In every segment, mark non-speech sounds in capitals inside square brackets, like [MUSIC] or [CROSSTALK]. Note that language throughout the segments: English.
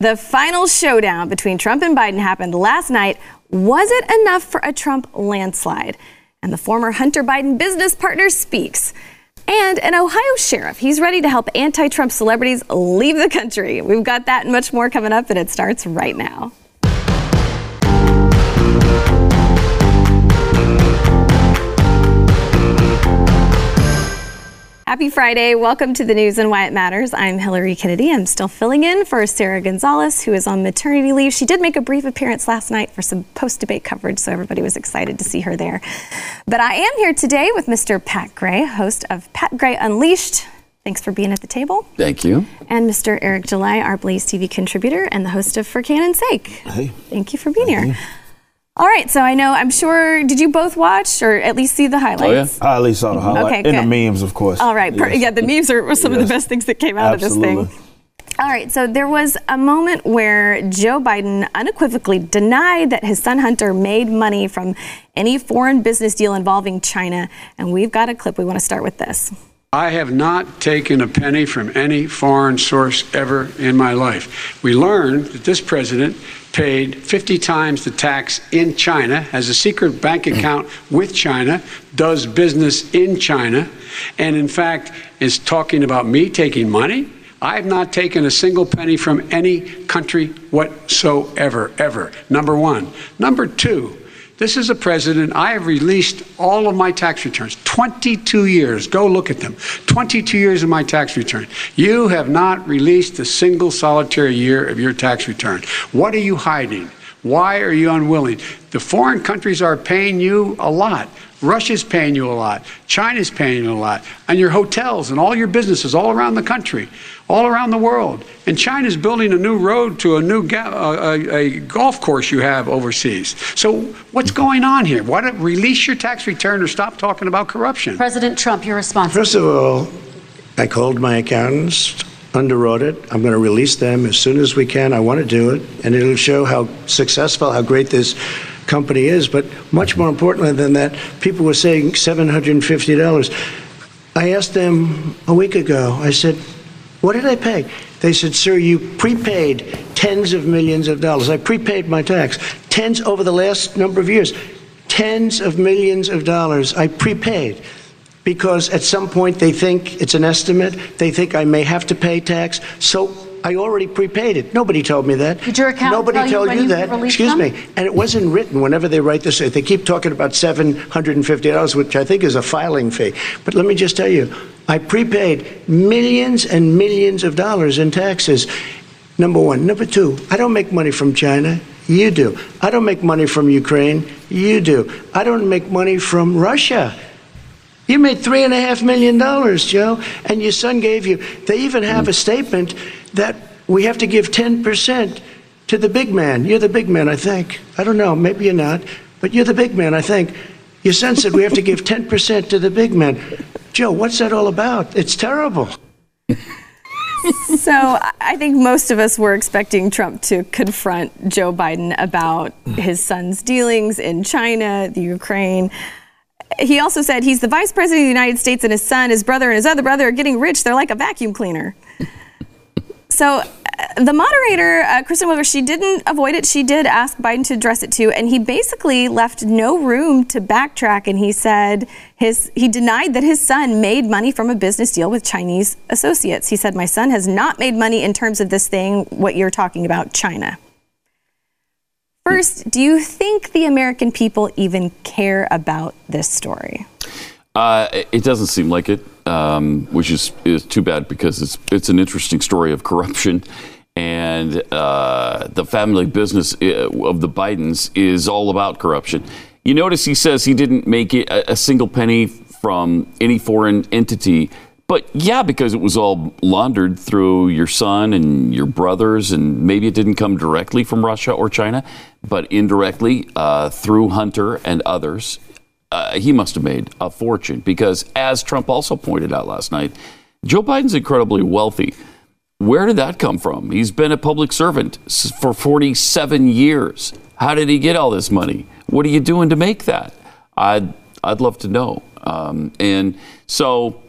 The final showdown between Trump and Biden happened last night. Was it enough for a Trump landslide? And the former Hunter Biden business partner speaks. And an Ohio sheriff, he's ready to help anti Trump celebrities leave the country. We've got that and much more coming up, and it starts right now. Happy Friday. Welcome to the news and why it matters. I'm Hillary Kennedy. I'm still filling in for Sara Gonzales, who is on maternity leave. She did make a brief appearance last night for some post debate coverage, so everybody was excited to see her there. But I am here today with Mr. Pat Gray, host of Pat Gray Unleashed. Thanks for being at the table. Thank you. And Mr. Eric July, our Blaze TV contributor and the host of For Canon's Sake. Hey. Thank you for being here. All right, so I know, I'm sure, did you both watch or at least see the highlights? Oh, yeah? I at least saw the highlights. Okay, and the memes, of course. All right, per- Yes. yeah, the memes are were some of the best things that came out of this Absolutely. thing. All right, so there was a moment where Joe Biden unequivocally denied that his son Hunter made money from any foreign business deal involving China, and we've got a clip. We want to start with this. I have not taken a penny from any foreign source ever in my life. We learned that this president paid 50 times the tax in China, has a secret bank account with China, does business in China, and in fact is talking about me taking money. I have not taken a single penny from any country whatsoever, ever. Number one. Number two, this is a president. I have released all of my tax returns. 22 years. Go look at them. 22 years of my tax return. You have not released a single solitary year of your tax return. What are you hiding? Why are you unwilling? The foreign countries are paying you a lot. Russia's paying you a lot. China's paying you a lot. And your hotels and all your businesses all around the country, all around the world. And China's building a new road to a new ga- uh, a, a golf course you have overseas. So what's going on here? Why don't release your tax return or stop talking about corruption? President Trump, your response. First of all, I called my accountants, underwrote it. I'm going to release them as soon as we can. I want to do it, and it'll show how successful, how great this company is. But much more importantly than that, people were saying $750. I asked them a week ago, I said, what did I pay? They said, sir, you prepaid tens of millions of dollars. I prepaid my tax. Tens over the last number of years. Tens of millions of dollars I prepaid because at some point they think it's an estimate. They think I may have to pay tax. So I already prepaid it. Nobody told me that. Did your accountant Nobody tell you told when you you that. released Excuse them? me. And it wasn't written whenever they write this. They keep talking about $750, which I think is a filing fee. But let me just tell you, I prepaid millions and millions of dollars in taxes. Number one. Number two, I don't make money from China. You do. I don't make money from Ukraine. You do. I don't make money from Russia. You made three and a half million dollars, Joe, and your son gave you. They even have a statement that we have to give 10% to the big man. You're the big man, I think. I don't know, maybe you're not, but you're the big man, I think. Your son said we have to give 10% to the big man. Joe, what's that all about? It's terrible. So I- I think most of us were expecting Trump to confront Joe Biden about his son's dealings in China, the Ukraine. He also said he's the vice president of the United States and his son, his brother, and his other brother are getting rich. They're like a vacuum cleaner. So uh, the moderator, uh, Kristen Welker, she didn't avoid it. She did ask Biden to address it too, and he basically left no room to backtrack. And he said his he denied that his son made money from a business deal with Chinese associates. He said, "My son has not made money in terms of this thing. What you're talking about, China." First, do you think the American people even care about this story? Uh, it doesn't seem like it, um, which is, is too bad because it's it's an interesting story of corruption, and uh, the family business uh, of the Bidens is all about corruption. You notice he says he didn't make a, a single penny from any foreign entity, but yeah, because it was all laundered through your son and your brothers, and maybe it didn't come directly from Russia or China, but indirectly uh, through Hunter and others uh, he must have made a fortune because, as Trump also pointed out last night, Joe Biden's incredibly wealthy. Where did that come from? He's been a public servant for 47 years. How did he get all this money? What are you doing to make that? I'd, I'd love to know. Um, and so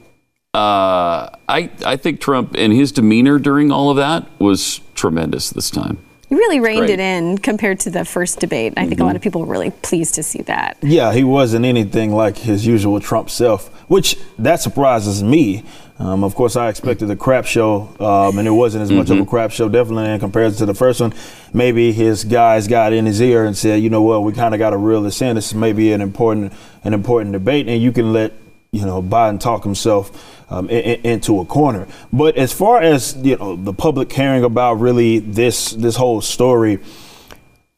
Uh, I I think Trump and his demeanor during all of that was tremendous this time. He really reined Great. it in compared to the first debate. I think a lot of people were really pleased to see that. Yeah, he wasn't anything like his usual Trump self, which that surprises me. Um, of course, I expected a crap show, um, and it wasn't as much of a crap show, definitely in comparison to the first one. Maybe his guys got in his ear and said, "You know what? We kind of got to reel this in. This may be an important, an important debate, and you can let you know Biden talk himself." Um, in, in- into a corner, but as far as you know, the public caring about really this this whole story,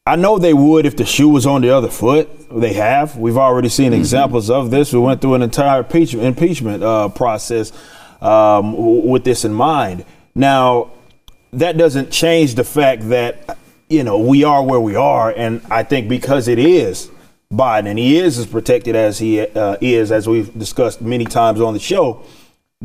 I know they would if the shoe was on the other foot. They have. We've already seen examples of this. We went through an entire impeach- impeachment uh, process um, w- with this in mind. Now, that doesn't change the fact that you know we are where we are, and I think because it is Biden and he is as protected as he uh, is, as we've discussed many times on the show,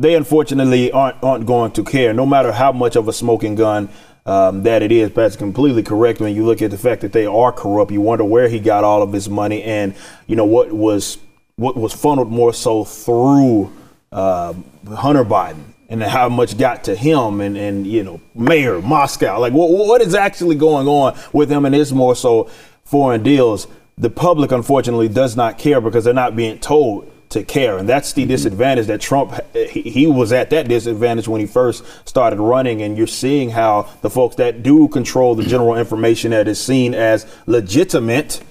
they unfortunately aren't aren't going to care, no matter how much of a smoking gun um, that it is. Pat's completely correct when you look at the fact that they are corrupt. You wonder where he got all of his money, and you know what was what was funneled more so through um Hunter Biden and how much got to him and, and you know mayor Moscow like what, what is actually going on with him and it's more so foreign deals the public unfortunately does not care because they're not being told to care. And that's the mm-hmm. disadvantage that Trump he, he was at that disadvantage when he first started running. And you're seeing how the folks that do control the general information that is seen as legitimate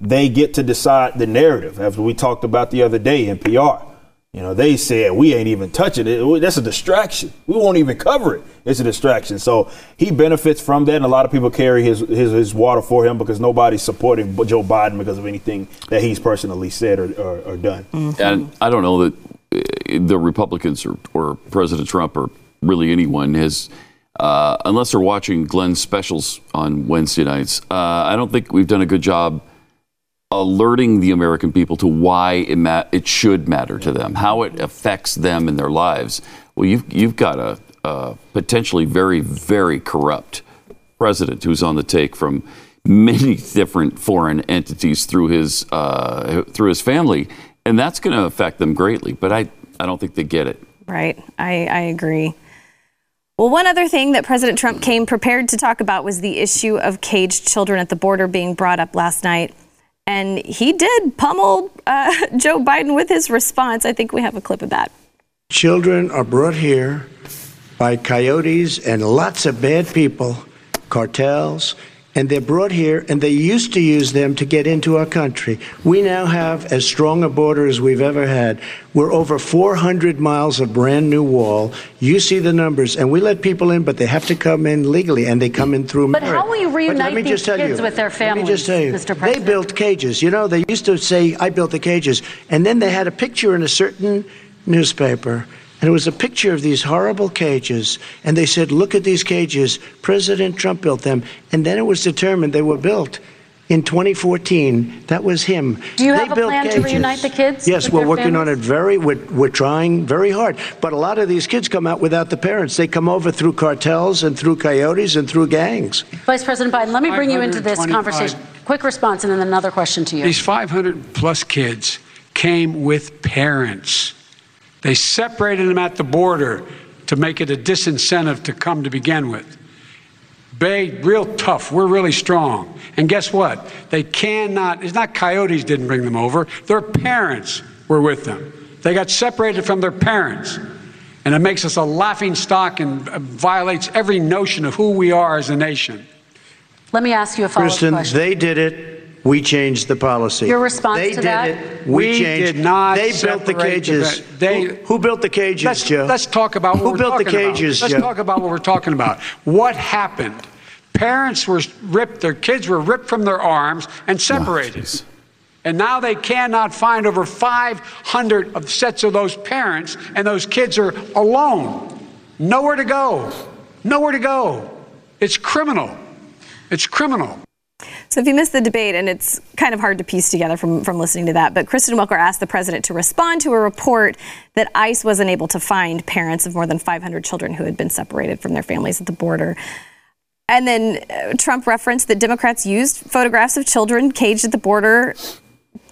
they get to decide the narrative as we talked about the other day in PR you know, they said we ain't even touching it. That's a distraction. We won't even cover it. It's a distraction. So he benefits from that, and a lot of people carry his his, his water for him because nobody's supporting Joe Biden because of anything that he's personally said or, or, or done. And I don't know that uh, the Republicans or, or President Trump or really anyone has, uh, unless they're watching Glenn's specials on Wednesday nights, uh, I don't think we've done a good job alerting the American people to why it, ma- it should matter to them, how it affects them in their lives. Well, you've, you've got a, a potentially very, very corrupt president who's on the take from many [LAUGHS] different foreign entities through his uh, through his family, and that's going to affect them greatly. But I I don't think they get it. Right. I, I agree. Well, one other thing that President Trump came prepared to talk about was the issue of caged children at the border being brought up last night. And he did pummel uh, [LAUGHS] Joe Biden with his response. I think we have a clip of that. Children are brought here by coyotes and lots of bad people, cartels, and they're brought here and they used to use them to get into our country. We now have as strong a border as we've ever had. We're over 400 miles of brand new wall. You see the numbers, and we let people in, but they have to come in legally, and they come in through But merit. how will you reunite these just kids you, with their Let me just tell you, families, Mr. they built cages. You know, they used to say, I built the cages. And then they had a picture in a certain newspaper, and it was a picture of these horrible cages. And they said, Look at these cages. President Trump built them. And then it was determined they were built. In 2014, that was him. Do you They have a built plan to cages. reunite the kids Yes, we're their working on it very. We're, we're trying very hard. But a lot of these kids come out without the parents. They come over through cartels and through coyotes and through gangs. Vice President Biden, let me bring you into this conversation. Quick response and then another question to you. These 500 plus kids came with parents. They separated them at the border to make it a disincentive to come to begin with. Bay, real tough. We're really strong. And guess what? They cannot, it's not coyotes didn't bring them over, their parents were with them. They got separated from their parents. And it makes us a laughing stock and uh, violates every notion of who we are as a nation. Let me ask you a follow-up Kristen, question. they did it. We changed the policy. Your response they to did that? It. We, We changed. did not They built the separate the cages. they- who, who built the cages, Let's, Joe? let's talk about what who we're built the talking about. cages, Let's Joe? talk about what we're talking about. What happened? Parents were ripped, their kids were ripped from their arms and separated. and now they cannot find over 500 of sets of those parents, and those kids are alone. Nowhere to go. Nowhere to go. It's criminal. It's criminal. So if you missed the debate, and it's kind of hard to piece together from, from listening to that, but Kristen Welker asked the president to respond to a report that ICE wasn't able to find parents of more than 500 children who had been separated from their families at the border. And then uh, Trump referenced that Democrats used photographs of children caged at the border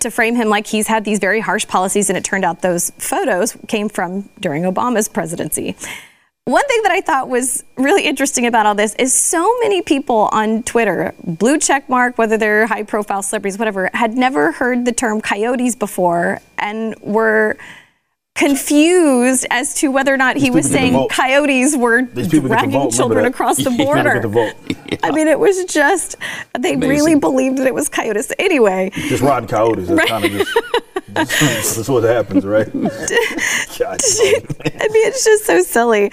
to frame him like he's had these very harsh policies, and it turned out those photos came from during Obama's presidency. One thing that I thought was really interesting about all this is so many people on Twitter, blue check mark, whether they're high profile celebrities, whatever, had never heard the term coyotes before and were confused as to whether or not he These was people get to saying coyotes were These people get to dragging vote, children across [LAUGHS] the border. Vote. [LAUGHS] I mean, it was just, they really believed that it was coyotes. Anyway, Just riding coyotes. That's kind of just, just [LAUGHS] that's what happens, right? God, I mean, it's just so silly.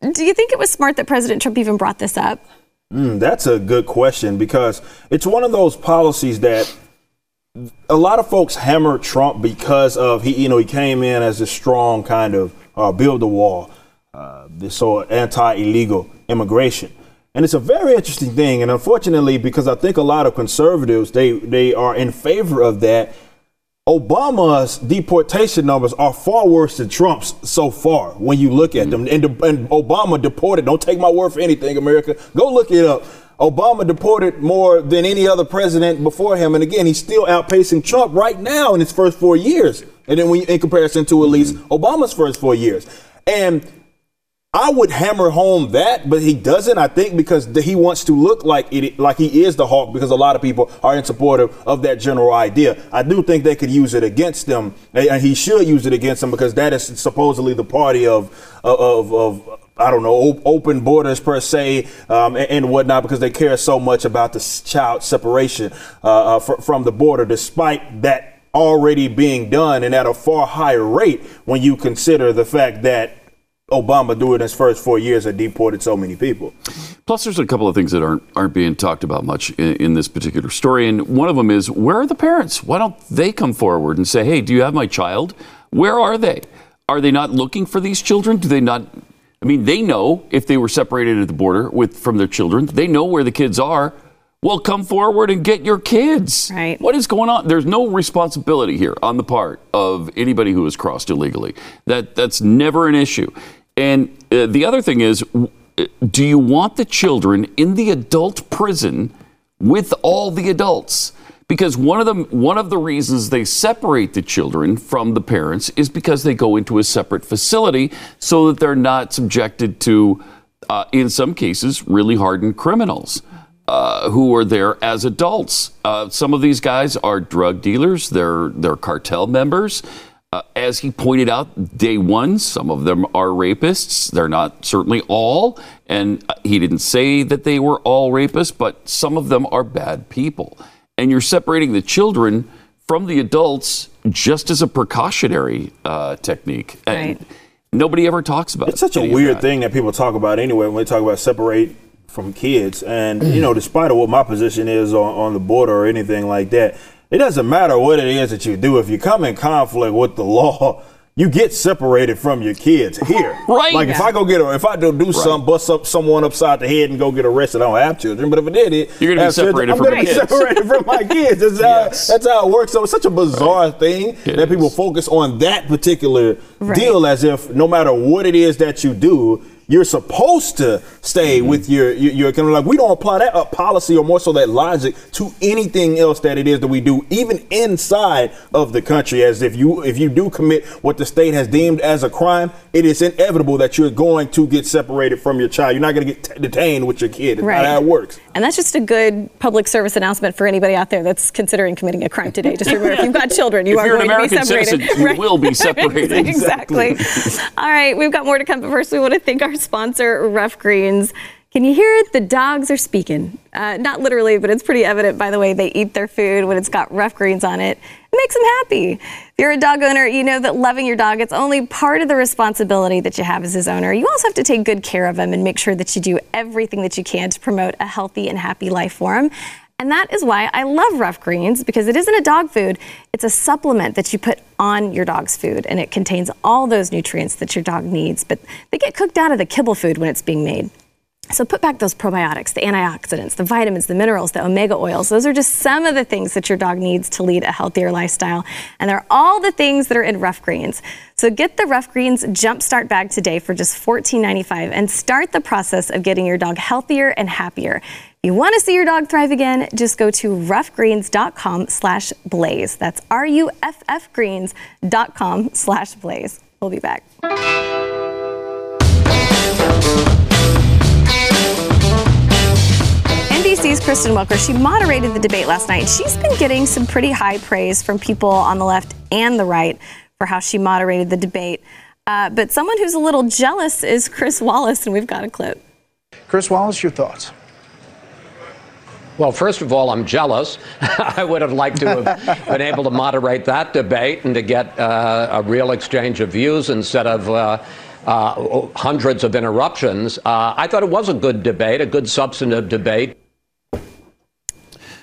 Do you think it was smart that President Trump even brought this up? Mm, that's a good question because it's one of those policies that a lot of folks hammer Trump because of he, you know, he came in as a strong kind of uh, build the wall, uh, this sort of anti-illegal immigration, and it's a very interesting thing. And unfortunately, because I think a lot of conservatives they they are in favor of that. Obama's deportation numbers are far worse than Trump's so far when you look at them. And, and Obama deported, don't take my word for anything, America. Go look it up. Obama deported more than any other president before him. And again, he's still outpacing Trump right now in his first four years. And then when you, in comparison to at mm-hmm. least Obama's first four years. And I would hammer home that, but he doesn't. I think because the, he wants to look like it, like he is the hawk, because a lot of people are in support of, of that general idea. I do think they could use it against him, and and he should use it against him because that is supposedly the party of of of. I don't know, op- open borders per se, um, and, and whatnot, because they care so much about the child separation uh, uh, fr- from the border, despite that already being done and at a far higher rate when you consider the fact that Obama during his first four years had deported so many people. Plus, there's a couple of things that aren't aren't being talked about much in, in this particular story, and one of them is where are the parents? Why don't they come forward and say, "Hey, do you have my child? Where are they? Are they not looking for these children? Do they not?" I mean, they know if they were separated at the border with from their children, they know where the kids are. Well, come forward and get your kids. Right. What is going on? There's no responsibility here on the part of anybody who has crossed illegally. That that's never an issue. And uh, the other thing is, uh, do you want the children in the adult prison with all the adults? Because one of them, one of the reasons they separate the children from the parents is because they go into a separate facility so that they're not subjected to, uh, in some cases, really hardened criminals uh, who are there as adults. Uh, some of these guys are drug dealers. They're they're cartel members. Uh, as he pointed out, day one, some of them are rapists. They're not certainly all, and uh, he didn't say that they were all rapists, but some of them are bad people. And you're separating the children from the adults just as a precautionary uh, technique. And nobody ever talks about It's such a weird that. thing that people talk about anyway when they talk about separate from kids. And, you know, despite of what my position is on, on the border or anything like that, it doesn't matter what it is that you do. If you come in conflict with the [LAUGHS] law, you get separated from your kids here. Right. Like if I go get a, if I do do something, bust up someone upside the head and go get arrested, I don't have children. But if I did it, You're gonna be have children, separated I'm from gonna be separated from my kids. That's how Yes. that's how it works. So it's such a bizarre thing It that people focus on that particular Right. deal as if no matter what it is that you do, you're supposed to stay Mm-hmm. with your, your your kind of like we don't apply that uh, policy or more so that logic to anything else that it is that we do, even inside of the country. As if you if you do commit what the state has deemed as a crime, it is inevitable that you're going to get separated from your child. You're not going to get t- detained with your kid. It's Right. not how it works. And that's just a good public service announcement for anybody out there that's considering committing a crime today. Just remember, if you've got children, you If are you're an going to be American separated. citizen, you will be [LAUGHS] separated. exactly. All right, we've got more to come, but first we want to thank our sponsor, Ruff Greens. Can you hear it? The dogs are speaking. Uh, not literally, but it's pretty evident by the way they eat their food when it's got Ruff Greens on it. It makes them happy. If you're a dog owner, you know that loving your dog, it's only part of the responsibility that you have as his owner. You also have to take good care of him and make sure that you do everything that you can to promote a healthy and happy life for him. And that is why I love Ruff Greens because it isn't a dog food, it's a supplement that you put on your dog's food and it contains all those nutrients that your dog needs, but they get cooked out of the kibble food when it's being made. So put back those probiotics, the antioxidants, the vitamins, the minerals, the omega oils. Those are just some of the things that your dog needs to lead a healthier lifestyle. And they're all the things that are in Ruff Greens. So get the Ruff Greens Jumpstart Bag today for just $14.95 and start the process of getting your dog healthier and happier. You want to see your dog thrive again, just go to ruffgreens.com slash blaze. That's R-U-F-F greens.com slash blaze. We'll be back. NBC's Kristen Welker, she moderated the debate last night. She's been getting some pretty high praise from people on the left and the right for how she moderated the debate. Uh, but someone who's a little jealous is Chris Wallace, and we've got a clip. Chris Wallace, your thoughts? Well, first of all, I'm jealous. [LAUGHS] I would have liked to have been able to moderate that debate and to get uh, a real exchange of views instead of uh, uh, hundreds of interruptions. Uh, I thought it was a good debate, a good substantive debate.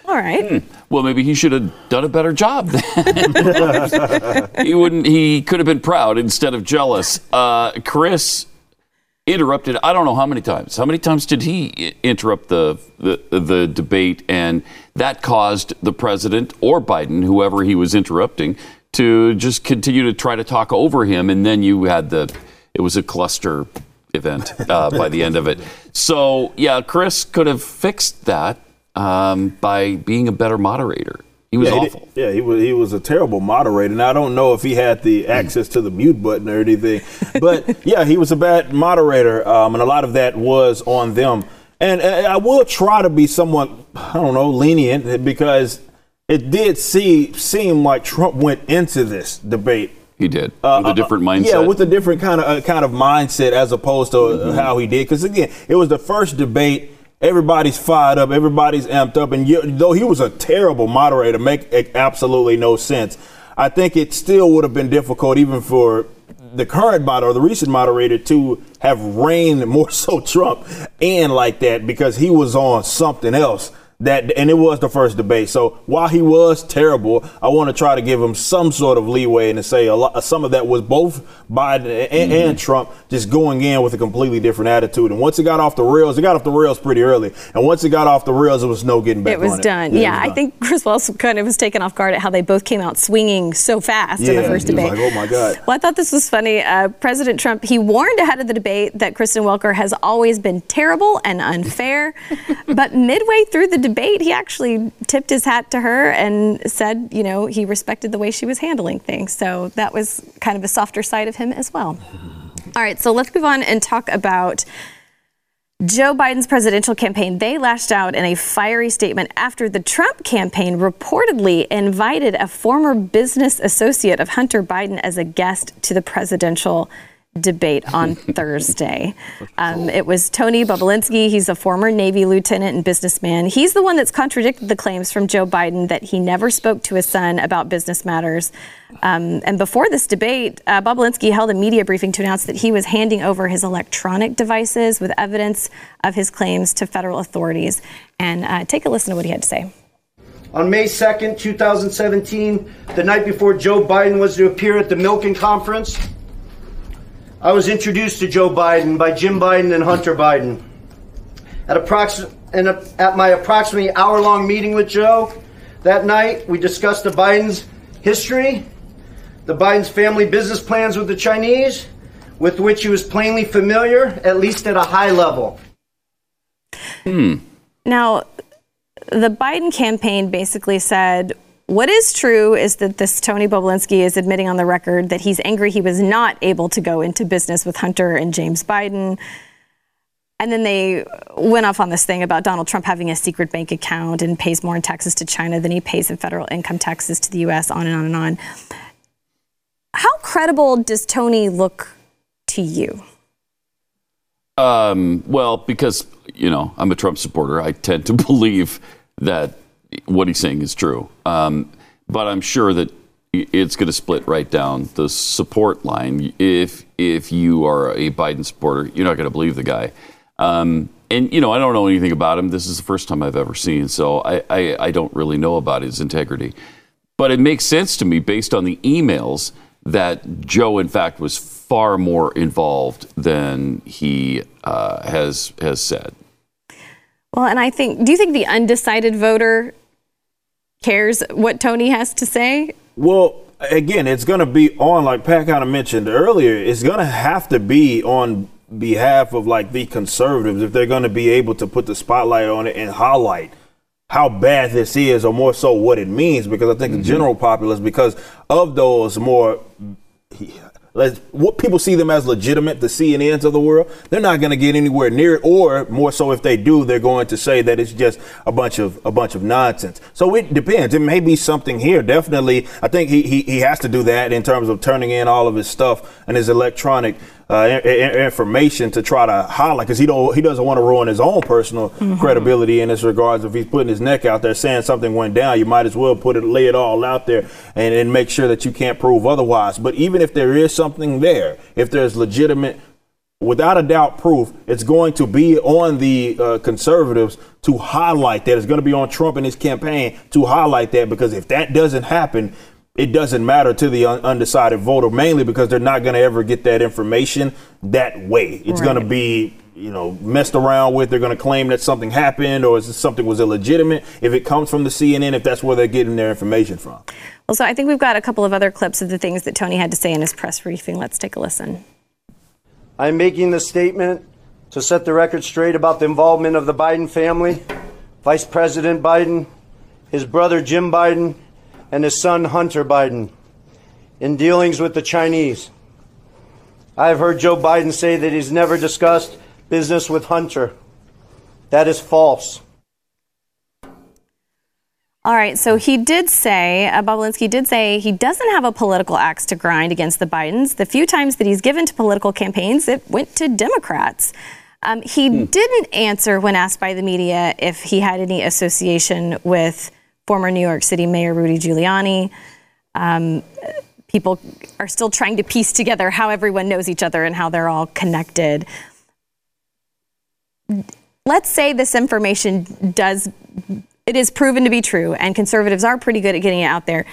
All right. Well, maybe he should have done a better job. then. [LAUGHS] he wouldn't. He could have been proud instead of jealous. Uh, Chris interrupted. I don't know how many times. How many times did he interrupt the, the the debate, and that caused the president or Biden, whoever he was interrupting, to just continue to try to talk over him, and then you had the. It was a cluster event uh, by the end of it. So yeah, Chris could have fixed that um, by being a better moderator. He was yeah, he awful. did- yeah, he was he was a terrible moderator, and I don't know if he had the access to the mute button or anything. But [LAUGHS] yeah, he was a bad moderator, um, and a lot of that was on them. And uh, I will try to be somewhat, I don't know, lenient because it did see seem like Trump went into this debate He did with a different mindset. Uh, Yeah, with a different kind of uh, kind of mindset as opposed to Mm-hmm. uh how he did. Because again, it was the first debate. Everybody's fired up. Everybody's amped up. And though he was a terrible moderator, make absolutely no sense. I think it still would have been difficult, even for the current moderator, the recent moderator, to have reigned [LAUGHS] more so Trump and like that because he was on something else. That and it was the first debate. So while he was terrible, I want to try to give him some sort of leeway and to say a lot. Some of that was both Biden and, and Trump just going in with a completely different attitude. And once it got off the rails, it got off the rails pretty early. And once it got off the rails, it was no getting back. It was on done. it Yeah, was I done. think Chris Wallace kind of was taken off guard at how they both came out swinging so fast in the first he was debate. like, "Oh my God." Well, I thought this was funny. Uh, President Trump he warned ahead of the debate that Kristen Welker has always been terrible and unfair, [LAUGHS] but midway through the debate, he actually tipped his hat to her and said, you know, he respected the way she was handling things. So that was kind of a softer side of him as well. All right, so let's move on and talk about. Joe Biden's presidential campaign, they lashed out in a fiery statement after the Trump campaign reportedly invited a former business associate of Hunter Biden as a guest to the presidential debate on [LAUGHS] Thursday. Um, it was Tony Bobulinski. He's a former Navy lieutenant and businessman. He's the one that's contradicted the claims from Joe Biden that he never spoke to his son about business matters. Um, and before this debate, uh, Bobulinski held a media briefing to announce that he was handing over his electronic devices with evidence of his claims to federal authorities. And uh, take a listen to what he had to say. On May 2nd, 2017, the night before Joe Biden was to appear at the Milken Conference, I was introduced to Joe Biden by Jim Biden and Hunter Biden. At, approx- in a, at my approximately hour long meeting with Joe that night, we discussed the Biden's history, the Biden's family business plans with the Chinese, with which he was plainly familiar, at least at a high level. Hmm. Now, the Biden campaign basically said what is true is that this Tony Bobulinski is admitting on the record that he's angry he was not able to go into business with Hunter and James Biden. And then they went off on this thing about Donald Trump having a secret bank account and pays more in taxes to China than he pays in federal income taxes to the U.S., on and on and on. How credible does Tony look to you? Um, well, because you know I'm a Trump supporter, I tend to [LAUGHS] believe that what he's saying is true. Um, but I'm sure that it's going to split right down the support line. If if you are a Biden supporter, you're not going to believe the guy. Um, and you know I don't know anything about him. This is the first time I've ever seen, so I, I, I don't really know about his integrity. But it makes sense to me based on the emails that Joe, in fact, was far more involved than he uh, has has said. Well, and I think, do you think the undecided voter cares what Tony has to say? Well, again, it's going to be on, like Pat kind of mentioned earlier, it's going to have to be on behalf of like the conservatives, if they're going to be able to put the spotlight on it and highlight how bad this is, or more so what it means, because I think the mm-hmm. general populace, because of those more let's, what people see them as legitimate, the CNNs of the world, they're not going to get anywhere near it. Or more so, if they do, they're going to say that it's just a bunch of a bunch of nonsense. So it depends. It may be something here. Definitely, I think he he, he has to do that in terms of turning in all of his stuff and his electronic uh, information to try to highlight because he don't he doesn't want to ruin his own personal mm-hmm. credibility in this regards. If he's putting his neck out there saying something went down, you might as well put it lay it all out there and, and make sure that you can't prove otherwise. But even if there is something there, if there's legitimate without a doubt proof it's going to be on the uh, conservatives to highlight that it's going to be on trump and his campaign to highlight that because if that doesn't happen it doesn't matter to the un- undecided voter, mainly because they're not going to ever get that information that way. It's right. going to be you know messed around with. They're going to claim that something happened or something was illegitimate. If it comes from the CNN, if that's where they're getting their information from. Well, so I think we've got a couple of other clips of the things that Tony had to say in his press briefing. Let's take a listen. I'm making this statement to set the record straight about the involvement of the Biden family, Vice President Biden, his brother Jim Biden and his son Hunter Biden in dealings with the Chinese. I have heard Joe Biden say that he's never discussed business with Hunter. That is false. All right, so he did say, uh, Bobulinski did say he doesn't have a political axe to grind against the Bidens. The few times that he's given to political campaigns, it went to Democrats. Um, he hmm. didn't answer when asked by the media if he had any association with former New York City Mayor Rudy Giuliani. Um, people are still trying to piece together how everyone knows each other and how they're all connected. Let's say this information does, it is proven to be true, and conservatives are pretty good at getting it out there.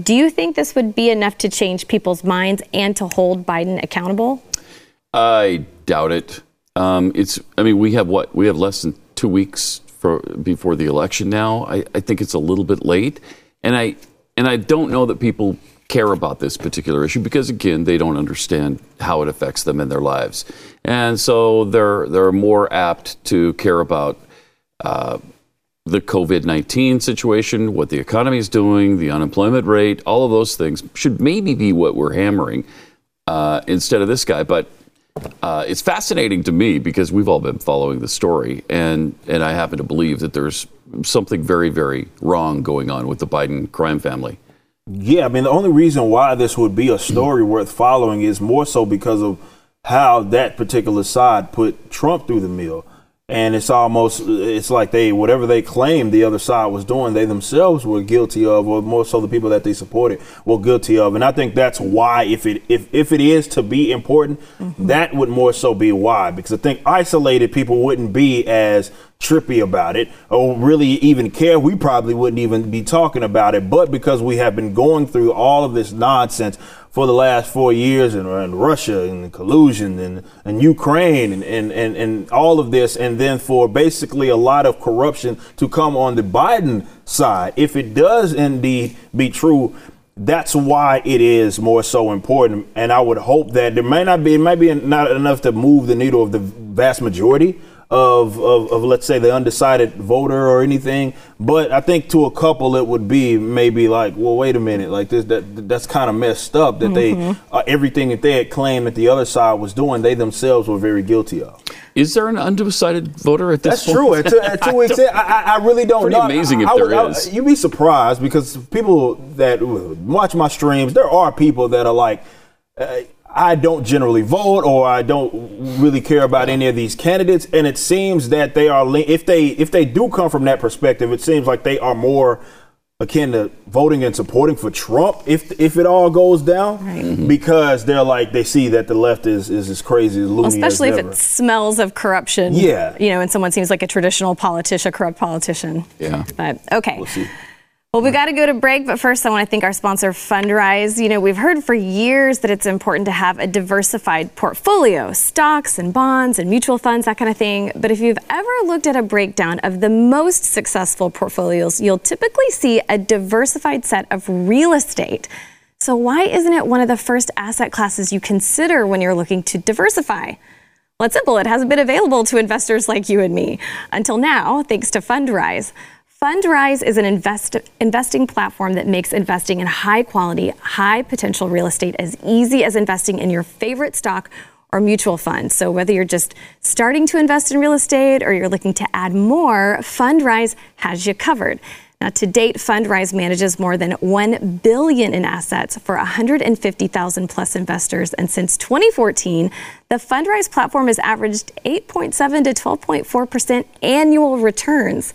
Do you think this would be enough to change people's minds and to hold Biden accountable? I doubt it. Um, it's. I mean, we have what? We have less than two weeks for before the election now. I, I think it's a little bit late, and I and I don't know that people care about this particular issue because again they don't understand how it affects them in their lives, and so they're they're more apt to care about. Uh, the COVID 19 situation, what the economy is doing, the unemployment rate, all of those things should maybe be what we're hammering uh, instead of this guy. But uh, it's fascinating to me because we've all been following the story, and and I happen to believe that there's something very very wrong going on with the Biden crime family. Yeah, I mean the only reason why this would be a story worth following is more so because of how that particular side put Trump through the mill and it's almost it's like they whatever they claimed the other side was doing they themselves were guilty of or more so the people that they supported were guilty of. And i think that's why if it if, if it is to be important mm-hmm. that would more so be why. Because i think isolated people wouldn't be as trippy about it or really even care. We probably wouldn't even be talking about it. But because we have been going through all of this nonsense for the last four years and, and Russia and collusion and, and Ukraine and, and, and, and all of this, and then for basically a lot of corruption to come on the Biden side. If it does indeed be true, that's why it is more so important. And I would hope that there may not be, it might be not enough to move the needle of the vast majority of, of, of, let's say the undecided voter or anything. But I think to a couple it would be maybe like, well, wait a minute, like this that that's kind of messed up that mm-hmm. they uh, everything that they had claimed that the other side was doing, they themselves were very guilty of. Is there an undecided voter at this That's point? true. At two, at two weeks in, I, I, really don't pretty know. amazing if I, there I, is. You'd be surprised because people that watch my streams, there are people that are like. Uh, I don't generally vote or I don't really care about any of these candidates. And it seems that they are, if they if they do come from that perspective, it seems like they are more akin to voting and supporting for Trump if if it all goes down right. mm-hmm. because they're like they see that the left is is as crazy as well, especially as if it smells of corruption. Yeah, you know, and someone seems like a traditional politician, a corrupt politician. Yeah, but okay. We'll well, we got to go to break, but first I want to thank our sponsor, Fundrise. You know, we've heard for years that it's important to have a diversified portfolio, stocks and bonds and mutual funds, that kind of thing. But if you've ever looked at a breakdown of the most successful portfolios, you'll typically see a diversified set of real estate. So why isn't it one of the first asset classes you consider when you're looking to diversify? Well, it's simple. It hasn't been available to investors like you and me until now, thanks to Fundrise. Fundrise is an invest, investing platform that makes investing in high quality, high potential real estate as easy as investing in your favorite stock or mutual fund. So whether you're just starting to invest in real estate or you're looking to add more, Fundrise has you covered. Now, to date, Fundrise manages more than 1 billion in assets for 150,000 plus investors, and since 2014, the Fundrise platform has averaged 8.7 to 12.4 percent annual returns.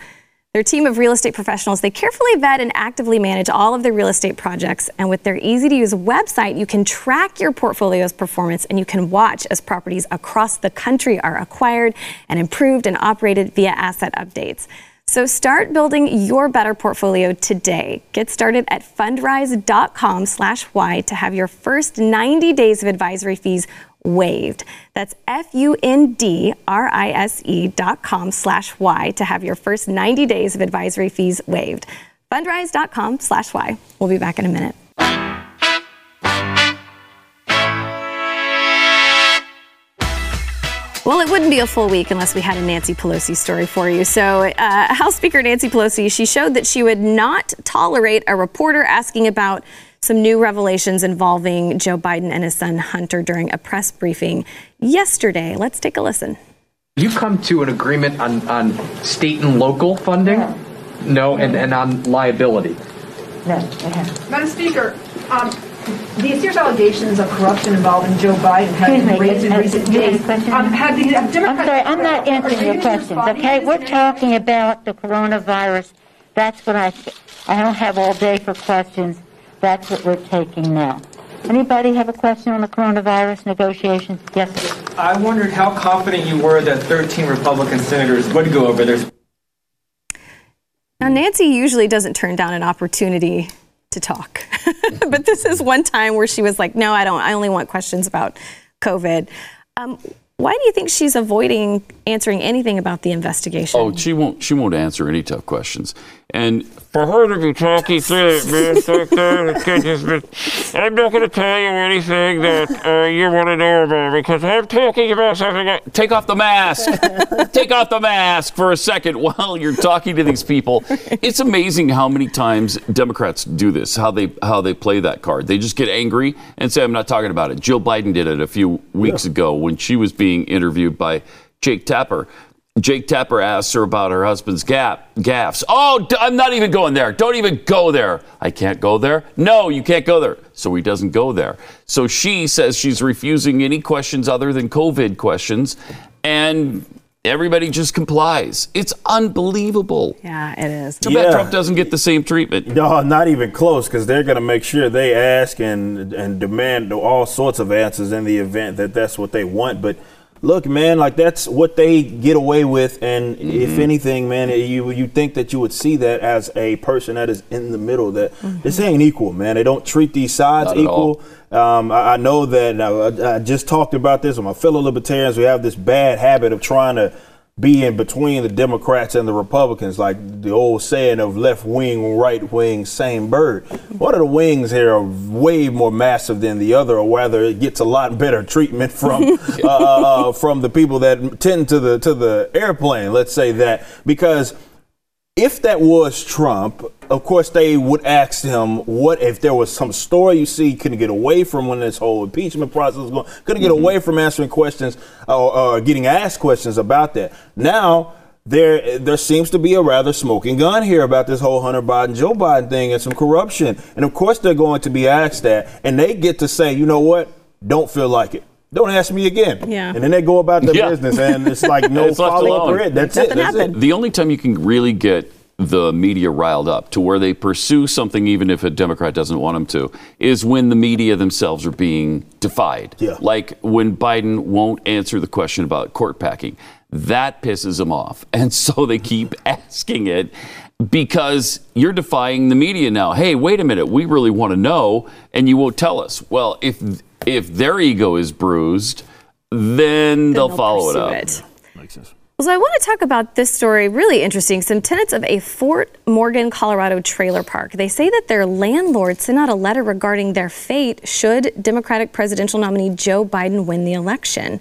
Their team of real estate professionals, they carefully vet and actively manage all of their real estate projects. And with their easy to use website, you can track your portfolio's performance and you can watch as properties across the country are acquired and improved and operated via asset updates. So start building your better portfolio today. Get started at fundrise.com slash Y to have your first 90 days of advisory fees waived. That's F-U-N-D-R-I-S-E dot com slash Y to have your first 90 days of advisory fees waived. Fundrise.com slash Y. We'll be back in a minute. Well, it wouldn't be a full week unless we had a Nancy Pelosi story for you. So, uh, House Speaker Nancy Pelosi, she showed that she would not tolerate a reporter asking about some new revelations involving Joe Biden and his son Hunter during a press briefing yesterday. Let's take a listen. You come to an agreement on, on state and local funding? No, and, and on liability? No, Madam Speaker, um, the serious allegations of corruption involving Joe Biden have Excuse been raised in uh, recent you days. question? Um, have the have I'm sorry, I'm not answering your questions, okay? We're talking about the coronavirus. That's what I, I don't have all day for questions. That's what we're taking now. Anybody have a question on the coronavirus negotiations? Yes, sir. I wondered how confident you were that 13 Republican senators would go over this. Now, Nancy usually doesn't turn down an opportunity to talk, [LAUGHS] but this is one time where she was like, "No, I don't. I only want questions about COVID." Um, why do you think she's avoiding answering anything about the investigation? Oh, she won't. She won't answer any tough questions. And for her to be talking through it, man, back there, it could just be- I'm not going to tell you anything that uh, you want to know about because I'm talking about something. That, take off the mask. take off the mask for a second while you're talking to these people. It's amazing how many times Democrats do this. How they how they play that card. They just get angry and say, "I'm not talking about it." Jill Biden did it a few weeks ago when she was being interviewed by Jake Tapper. Jake Tapper asks her about her husband's gap, gaffes. Oh, d- I'm not even going there. Don't even go there. I can't go there. No, you can't go there. So he doesn't go there. So she says she's refusing any questions other than COVID questions, and everybody just complies. It's unbelievable. Yeah, it is. Too bad Trump doesn't get the same treatment. No, not even close, because they're going to make sure they ask and and demand all sorts of answers in the event that that's what they want. But look, man, like that's what they get away with, and if Mm-hmm. anything, man, you you think that you would see that as a person that is in the middle. That this ain't equal, man. They don't treat these sides Not equal. Um, I, I know that uh, I, I just talked about this with my fellow libertarians. We have this bad habit of trying to be in between the Democrats and the Republicans, like the old saying of left wing, right wing, same bird. One of the wings here are way more massive than the other, or whether it gets a lot better treatment from [LAUGHS] uh, uh, from the people that tend to the to the airplane. Let's say that because if that was Trump, of course they would ask him what if there was some story you see couldn't get away from when this whole impeachment process was going, couldn't get mm-hmm. away from answering questions or, or getting asked questions about that. Now there there seems to be a rather smoking gun here about this whole Hunter Biden Joe Biden thing and some corruption, and of course they're going to be asked that, and they get to say, you know what, don't feel like it. Don't ask me again. Yeah. And then they go about their Yeah. business, and it's like [LAUGHS] no It's follow up alone. thread. That's Nothing it. That's happened. it. The only time you can really get the media riled up to where they pursue something, even if a Democrat doesn't want them to, is when the media themselves are being defied. Yeah. Like when Biden won't answer the question about court packing. That pisses them off. [LAUGHS] And so they keep [LAUGHS] asking it because you're defying the media now. Hey, wait a minute, we really want to know, and you won't tell us. Well, if if their ego is bruised, then, they'll, follow it up. it. Makes sense. So I want to talk about this story, really interesting. Some tenants of a Fort Morgan, Colorado trailer park. They say that their landlord sent out a letter regarding their fate should Democratic presidential nominee Joe Biden win the election.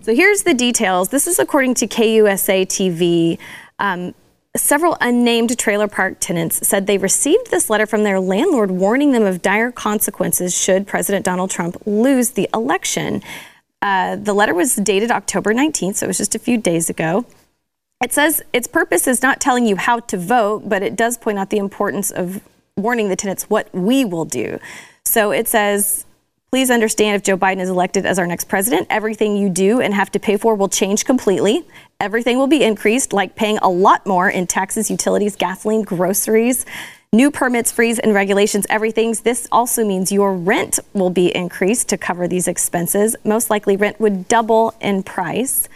So here's the details. This is according to KUSA TV. Um, several unnamed trailer park tenants said they received this letter from their landlord warning them of dire consequences should President Donald Trump lose the election. Uh, the letter was dated October 19th, so it was just a few days ago. It says its purpose is not telling you how to vote, but it does point out the importance of warning the tenants what we will do. So it says, please understand if Joe Biden is elected as our next president, everything you do and have to pay for will change completely. Everything will be increased, like paying a lot more in taxes, utilities, gasoline, groceries. New permits, fees, and regulations, everything. This also means your rent will be increased to cover these expenses. Most likely, rent would double in price.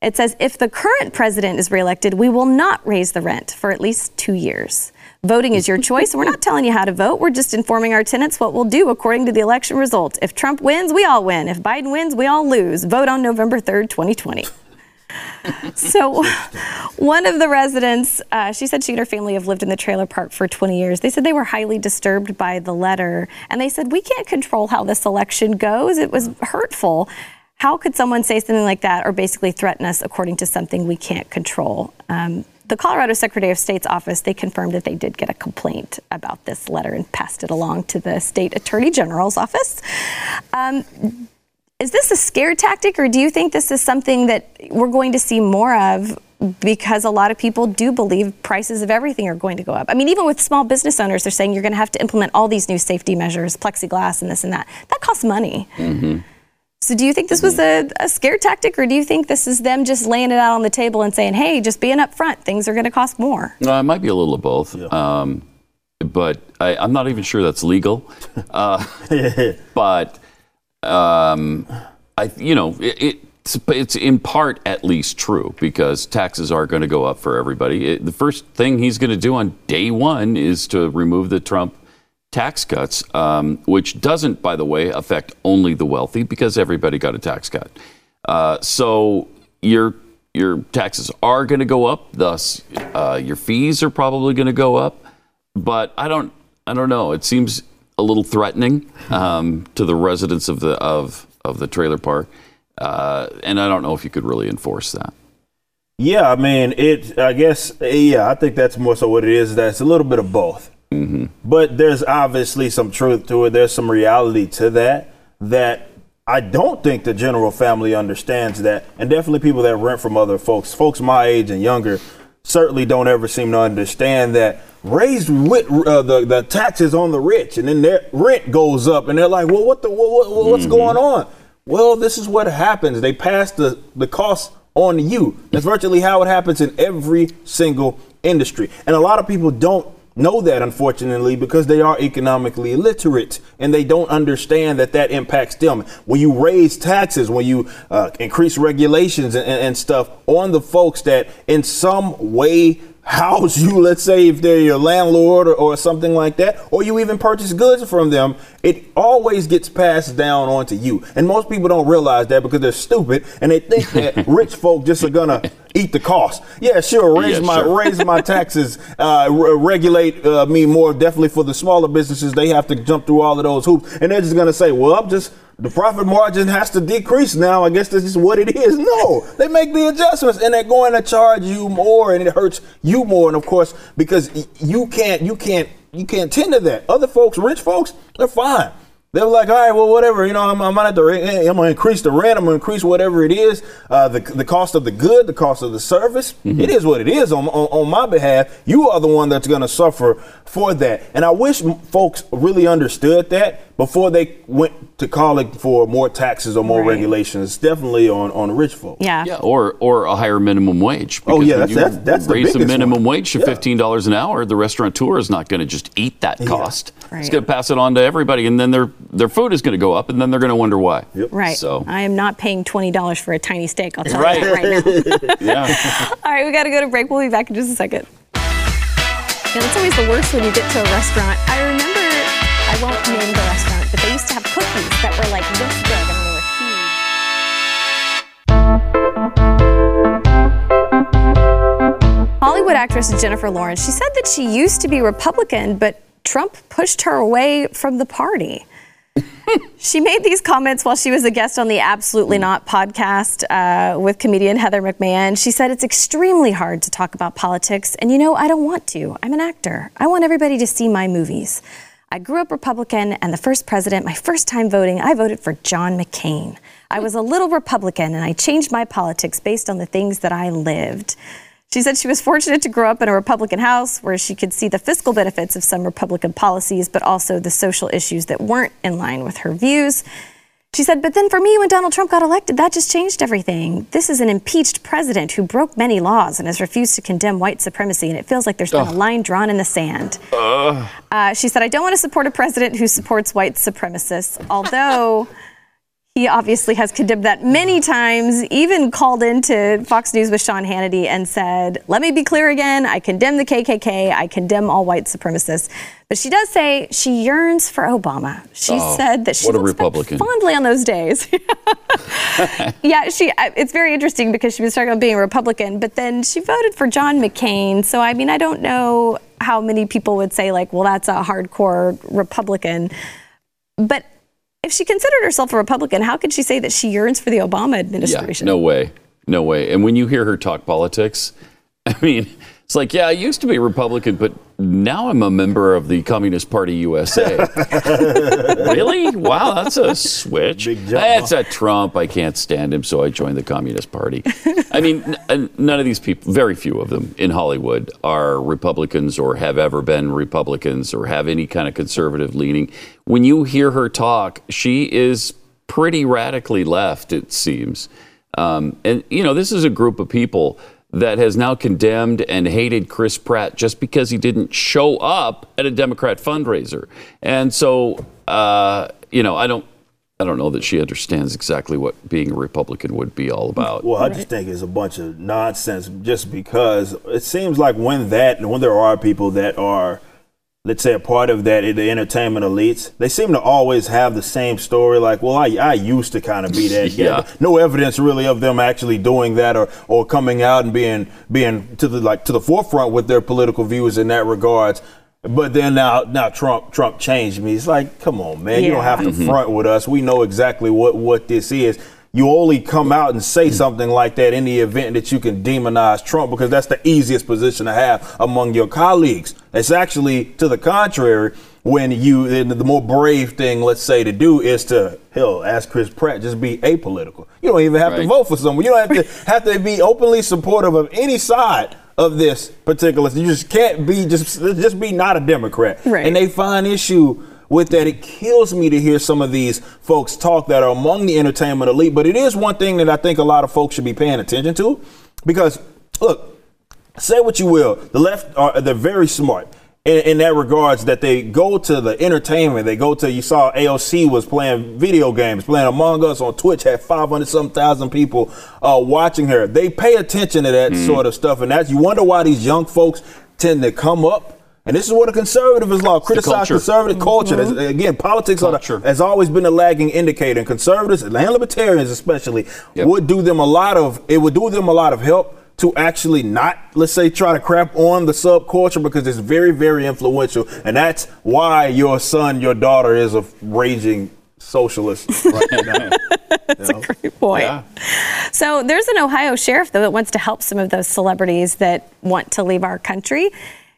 It says if the current president is reelected, we will not raise the rent for at least two years. Voting is your choice. We're not telling you how to vote. We're just informing our tenants what we'll do according to the election results. If Trump wins, we all win. If Biden wins, we all lose. Vote on November 3rd, 2020. [LAUGHS] so, one of the residents, uh, she said she and her family have lived in the trailer park for 20 years. They said they were highly disturbed by the letter, and they said, We can't control how this election goes. It was hurtful. How could someone say something like that or basically threaten us according to something we can't control? Um, the Colorado Secretary of State's office, they confirmed that they did get a complaint about this letter and passed it along to the state attorney general's office. Um, is this a scare tactic, or do you think this is something that we're going to see more of because a lot of people do believe prices of everything are going to go up. I mean, even with small business owners, they're saying you're going to have to implement all these new safety measures, plexiglass and this and that. That costs money. Mm-hmm. So, do you think this was a, a, scare tactic, or do you think this is them just laying it out on the table and saying, "Hey, just being upfront, things are going to cost more"? No, it might be a little of both. Yeah. Um, but I, am not even sure that's legal. [LAUGHS] Uh, but um, I, you know, it, it it's, it's, in part at least true because taxes are going to go up for everybody. It, the first thing he's going to do on day one is to remove the Trump tax cuts, um, which doesn't, by the way, affect only the wealthy because everybody got a tax cut. Uh, so your your taxes are going to go up. Thus, uh, your fees are probably going to go up. But I don't I don't know. It seems a little threatening um, to the residents of the of of the trailer park. Uh, and I don't know if you could really enforce that. Yeah, I mean, it. I guess, yeah, I think that's more so what it is. That's a little bit of both. Mm-hmm. But there's obviously some truth to it. There's some reality to that. That I don't think the general family understands that, and definitely people that rent from other folks, folks my age and younger, certainly don't ever seem to understand that raised with, uh, the the taxes on the rich, and then their rent goes up, and they're like, well, what the what, what, what's mm-hmm. going on? Well, this is what happens. They pass the, the cost on to you. That's virtually how it happens in every single industry. And a lot of people don't know that, unfortunately, because they are economically illiterate and they don't understand that that impacts them. When you raise taxes, when you uh, increase regulations and, and stuff on the folks that in some way, house you, let's say if they're your landlord or, or, something like that, or you even purchase goods from them, it always gets passed down onto you. And most people don't realize that because they're stupid and they think that [LAUGHS] rich folk just are gonna eat the cost. Yeah, sure, raise yeah, my sure. raise my taxes, uh, re- regulate uh, me more. Definitely for the smaller businesses, they have to jump through all of those hoops, and they're just gonna say, "Well, I'm just." The profit margin has to decrease now. I guess this is what it is. No, they make the adjustments and they're going to charge you more and it hurts you more. And of course, because you can't, you can't, you can't tend to that. Other folks, rich folks, they're fine. They're like, all right, well, whatever. You know, I'm, I'm gonna have to, I'm gonna increase the rent. I'm gonna increase whatever it is, uh, the the cost of the good, the cost of the service. Mm-hmm. It is what it is on, on, on my behalf. You are the one that's gonna suffer for that. And I wish folks really understood that before they went to calling for more taxes or more right. regulations. Definitely on on rich folks. Yeah. Yeah. Or or a higher minimum wage. Oh yeah, that's that's, that's raise the, the minimum one. wage to yeah. fifteen dollars an hour. The restaurateur is not going to just eat that cost. Yeah. Right. It's going to pass it on to everybody, and then their their food is going to go up, and then they're going to wonder why. Yep. Right. So I am not paying twenty dollars for a tiny steak. I'll tell right. you that right now. [LAUGHS] yeah. [LAUGHS] All right, we got to go to break. We'll be back in just a second. Yeah, that's always the worst when you get to a restaurant. I remember, I won't name the restaurant, but they used to have cookies that were like this big and they were huge. Hollywood actress Jennifer Lawrence, she said that she used to be Republican, but Trump pushed her away from the party. [LAUGHS] She made these comments while she was a guest on the Absolutely Not podcast uh, with comedian Heather McMahon. She said, It's extremely hard to talk about politics, and you know, I don't want to. I'm an actor. I want everybody to see my movies. I grew up Republican, and the first president, my first time voting, I voted for John McCain. I was a little Republican, and I changed my politics based on the things that I lived. She said she was fortunate to grow up in a Republican house where she could see the fiscal benefits of some Republican policies, but also the social issues that weren't in line with her views. She said, but then for me, when Donald Trump got elected, that just changed everything. This is an impeached president who broke many laws and has refused to condemn white supremacy, and it feels like there's been a line drawn in the sand. Uh, she said, I don't want to support a president who supports white supremacists, although he obviously has condemned that many times, even called into Fox News with Sean Hannity and said, Let me be clear again. I condemn the KKK. I condemn all white supremacists. But she does say she yearns for Obama. She Oh, said that she what a Republican. fondly on those days. [LAUGHS] yeah, she. It's very interesting because she was talking about being a Republican, but then she voted for John McCain. So I mean, I don't know how many people would say like, well, that's a hardcore Republican. But if she considered herself a Republican, how could she say that she yearns for the Obama administration? Yeah, no way. No way. And when you hear her talk politics, [LAUGHS] I mean, it's like, yeah, I used to be Republican, but now I'm a member of the Communist Party USA. [LAUGHS] really? Wow, that's a switch. That's a Trump. I can't stand him, so I joined the Communist Party. I mean, n- none of these people, very few of them in Hollywood, are Republicans or have ever been Republicans or have any kind of conservative leaning. When you hear her talk, she is pretty radically left, it seems. Um, and, you know, this is a group of people that has now condemned and hated Chris Pratt just because he didn't show up at a Democrat fundraiser. And so, uh, you know, I don't. I don't know that she understands exactly what being a Republican would be all about. Well, I just think it's a bunch of nonsense just because it seems like when that when there are people that are let's say a part of that the entertainment elites, they seem to always have the same story like, well, I, I used to kind of be that. [LAUGHS] Yeah. But No evidence really of them actually doing that or, or coming out and being being to the like to the forefront with their political views in that regards. But then now now Trump Trump changed me. It's like, come on, man, you don't have to Mhm. front with us. We know exactly what what this is. You only come out and say something like that in the event that you can demonize Trump because that's the easiest position to have among your colleagues. It's actually to the contrary when you the more brave thing, let's say, to do is to hell ask Chris Pratt just be apolitical. You don't even have to vote for someone. You don't have to [LAUGHS] have to be openly supportive of any side of this particular. You just can't be just just be not a Democrat. Right. And they find issue with that. It kills me to hear some of these folks talk that are among the entertainment elite. But it is one thing that I think a lot of folks should be paying attention to, because look, say what you will, the left are they're very smart. In, in that regards, that they go to the entertainment, they go to. You saw AOC was playing video games, playing Among Us on Twitch, had five hundred some thousand people uh, watching her. They pay attention to that sort of stuff, and that's you wonder why these young folks tend to come up. And this is what a conservative is like. Criticize culture. conservative culture. That's- Again, politics the, has always been a lagging indicator, and conservatives and libertarians especially would do them a lot of. It would do them a lot of help to actually not, let's say, try to crap on the subculture because it's very, very influential, and that's why your son, your daughter, is a raging socialist right now. [LAUGHS] That's a great point. So there's an Ohio sheriff, though, that wants to help some of those celebrities that want to leave our country.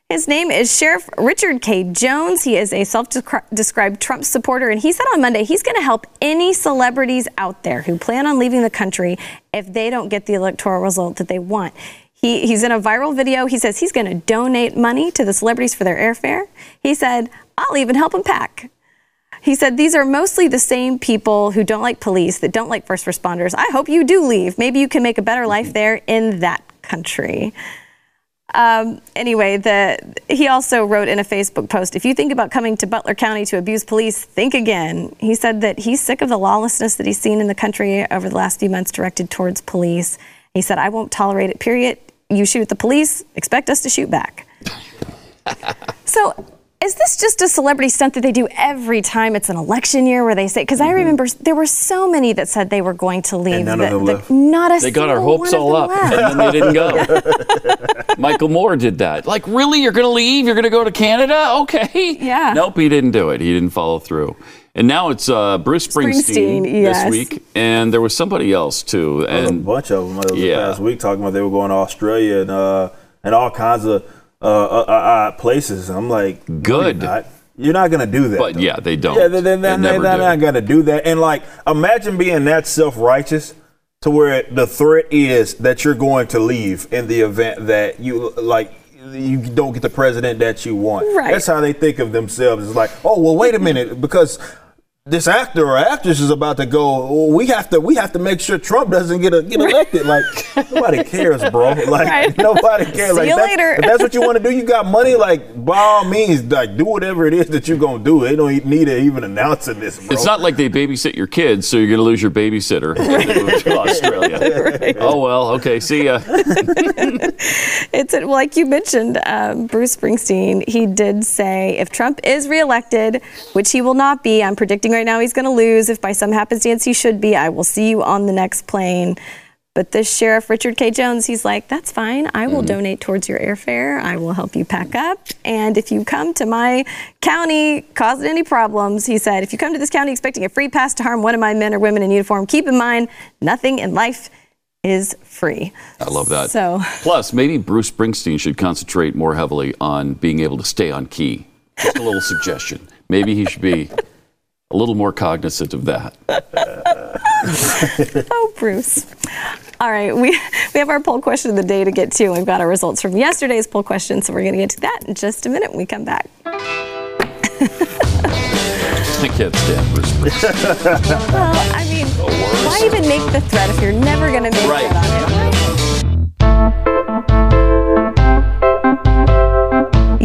His name is Sheriff Richard K. Jones. He is a self described Trump supporter, and he said on Monday he's going to help any celebrities out there who plan on leaving the country if they don't get the electoral result that they want. He, he's in a viral video. He says he's going to donate money to the celebrities for their airfare. He said, I'll even help them pack. He said, These are mostly the same people who don't like police, that don't like first responders. I hope you do leave. Maybe you can make a better life mm-hmm. there in that country. Um, anyway, the, he also wrote in a Facebook post if you think about coming to Butler County to abuse police, think again. He said that he's sick of the lawlessness that he's seen in the country over the last few months directed towards police. He said, I won't tolerate it, period. You shoot the police, expect us to shoot back. [LAUGHS] so, is this just a celebrity stunt that they do every time it's an election year where they say? Because I remember there were so many that said they were going to leave. none the- of them the- left. Not a They got our hopes all up, left. and then they didn't go. [LAUGHS] Michael Moore did that. Like, really? You're going to leave? You're going to go to Canada? Okay. Yeah. Nope, he didn't do it. He didn't follow through. And now it's uh, Bruce Springsteen, Springsteen, yes. this week, and there was somebody else too. There was a bunch of them. It was Yeah. the past week talking about they were going to Australia and uh, and all kinds of uh, uh, uh, uh, places. I'm like, no, Good. You're not, You're not gonna do that. But though. yeah, they don't. Yeah, they, they, They they, never they're do. not gonna do that. And like, imagine being that self righteous to where the threat is that you're going to leave in the event that you like. You don't get the president that you want. Right. That's how they think of themselves. It's like, oh well, wait a minute, because this actor or actress is about to go. we have to. We have to make sure Trump doesn't get a, get elected. [LAUGHS] Like nobody cares, bro. Like Right. [LAUGHS] nobody cares. See like you that- later. If that's what you want to do, you got money. Like by all means, like do whatever it is that you're gonna do. They don't e- need to even announcing this, bro. It's not like they babysit your kids, so you're going to lose your babysitter if they move to Australia. [LAUGHS] Oh well, okay, see ya. It's like you mentioned, um, Bruce Springsteen. He did say if Trump is reelected, which he will not be, I'm predicting right now he's going to lose. If by some happenstance he should be, I will see you on the next plane. But this sheriff, Richard K. Jones, he's like, that's fine. I will mm-hmm. donate towards your airfare. I will help you pack up. And if you come to my county causing any problems, he said, if you come to this county expecting a free pass to harm one of my men or women in uniform, keep in mind nothing in life is free. I love that. So Plus, maybe Bruce Springsteen should concentrate more heavily on being able to stay on key. Just a little [LAUGHS] suggestion. Maybe he should be a little more cognizant of that. [LAUGHS] oh, Bruce. All right, we, we have our poll question of the day to get to. We've got our results from yesterday's poll question, so we're going to get to that in just a minute when we come back. [LAUGHS] I can't stand Bruce Springsteen. [LAUGHS] Well, I mean, why even make the threat if you're never going to make Right. it on it?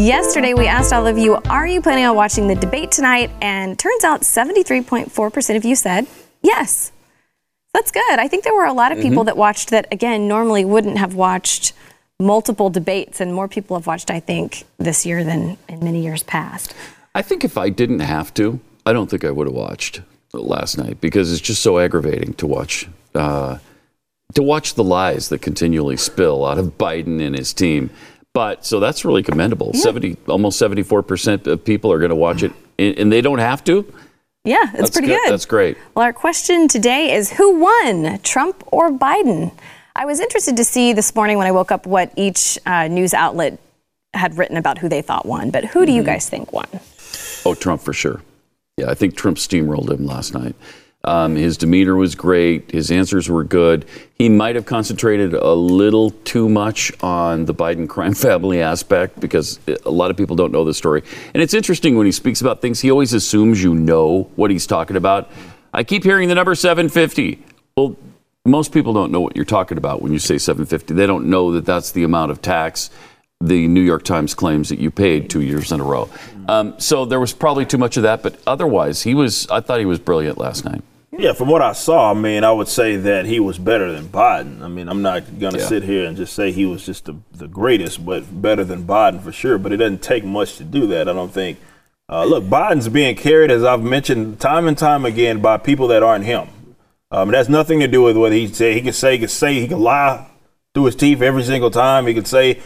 Yesterday, we asked all of you, are you planning on watching the debate tonight? And turns out 73.4% of you said yes. That's good. I think there were a lot of people that watched that, again, normally wouldn't have watched multiple debates, and more people have watched, I think, this year than in many years past. I think if I didn't have to, I don't think I would have watched last night because it's just so aggravating to watch. Uh, to watch the lies that continually spill out of Biden and his team. But so that's really commendable. Seventy, almost seventy-four percent of people are going to watch it, and and they don't have to. Yeah, it's That's pretty good. That's great. Well, our question today is who won, Trump or Biden? I was interested to see this morning when I woke up what each uh, news outlet had written about who they thought won. But who do you guys think won? Oh, Trump for sure. Yeah, I think Trump steamrolled him last night. Um, his demeanor was great. His answers were good. He might have concentrated a little too much on the Biden crime [LAUGHS] family aspect because a lot of people don't know the story. And it's interesting when he speaks about things, he always assumes you know what he's talking about. I keep hearing the number 750. Well, most people don't know what you're talking about when you say 750. They don't know that that's the amount of tax the New York Times claims that you paid two years in a row. Um, so there was probably too much of that, but otherwise, he was. I thought he was brilliant last night. Yeah, from what I saw, I mean, I would say that he was better than Biden. I mean, I'm not going to Yeah. sit here and just say he was just the, the greatest, but better than Biden for sure. But it doesn't take much to do that, I don't think. Uh, look, Biden's being carried, as I've mentioned time and time again, by people that aren't him. Um, it has nothing to do with what he said. He can say, he can say, he can lie through his teeth every single time. He can say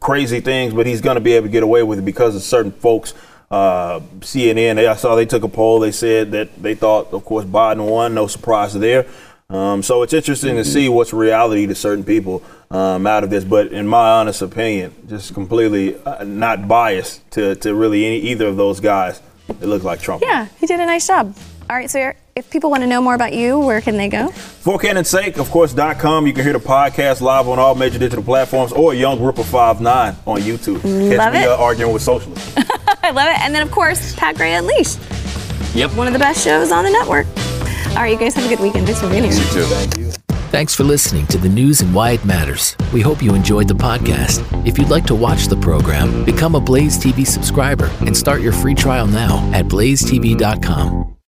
crazy things, but he's going to be able to get away with it because of certain folks. Uh, CNN, they, I saw they took a poll. They said that they thought, of course, Biden won. No surprise there. Um, so it's interesting to see what's reality to certain people um, out of this. But in my honest opinion, just completely uh, not biased to, to really any, either of those guys. It looks like Trump. Yeah, he did a nice job. All right, so if people want to know more about you, where can they go? For Canon's sake, of course, dot .com. You can hear the podcast live on all major digital platforms or Young Ripper 59 on YouTube. Catch Love me it. uh, arguing with socialists. [LAUGHS] I love it. And then, of course, Pat Gray Unleashed, Yep. one of the best shows on the network. All right, you guys have a good weekend. Thanks for being here. You too. Thanks for listening to the news and why it matters. We hope you enjoyed the podcast. If you'd like to watch the program, become a Blaze TV subscriber and start your free trial now at blazetv.com.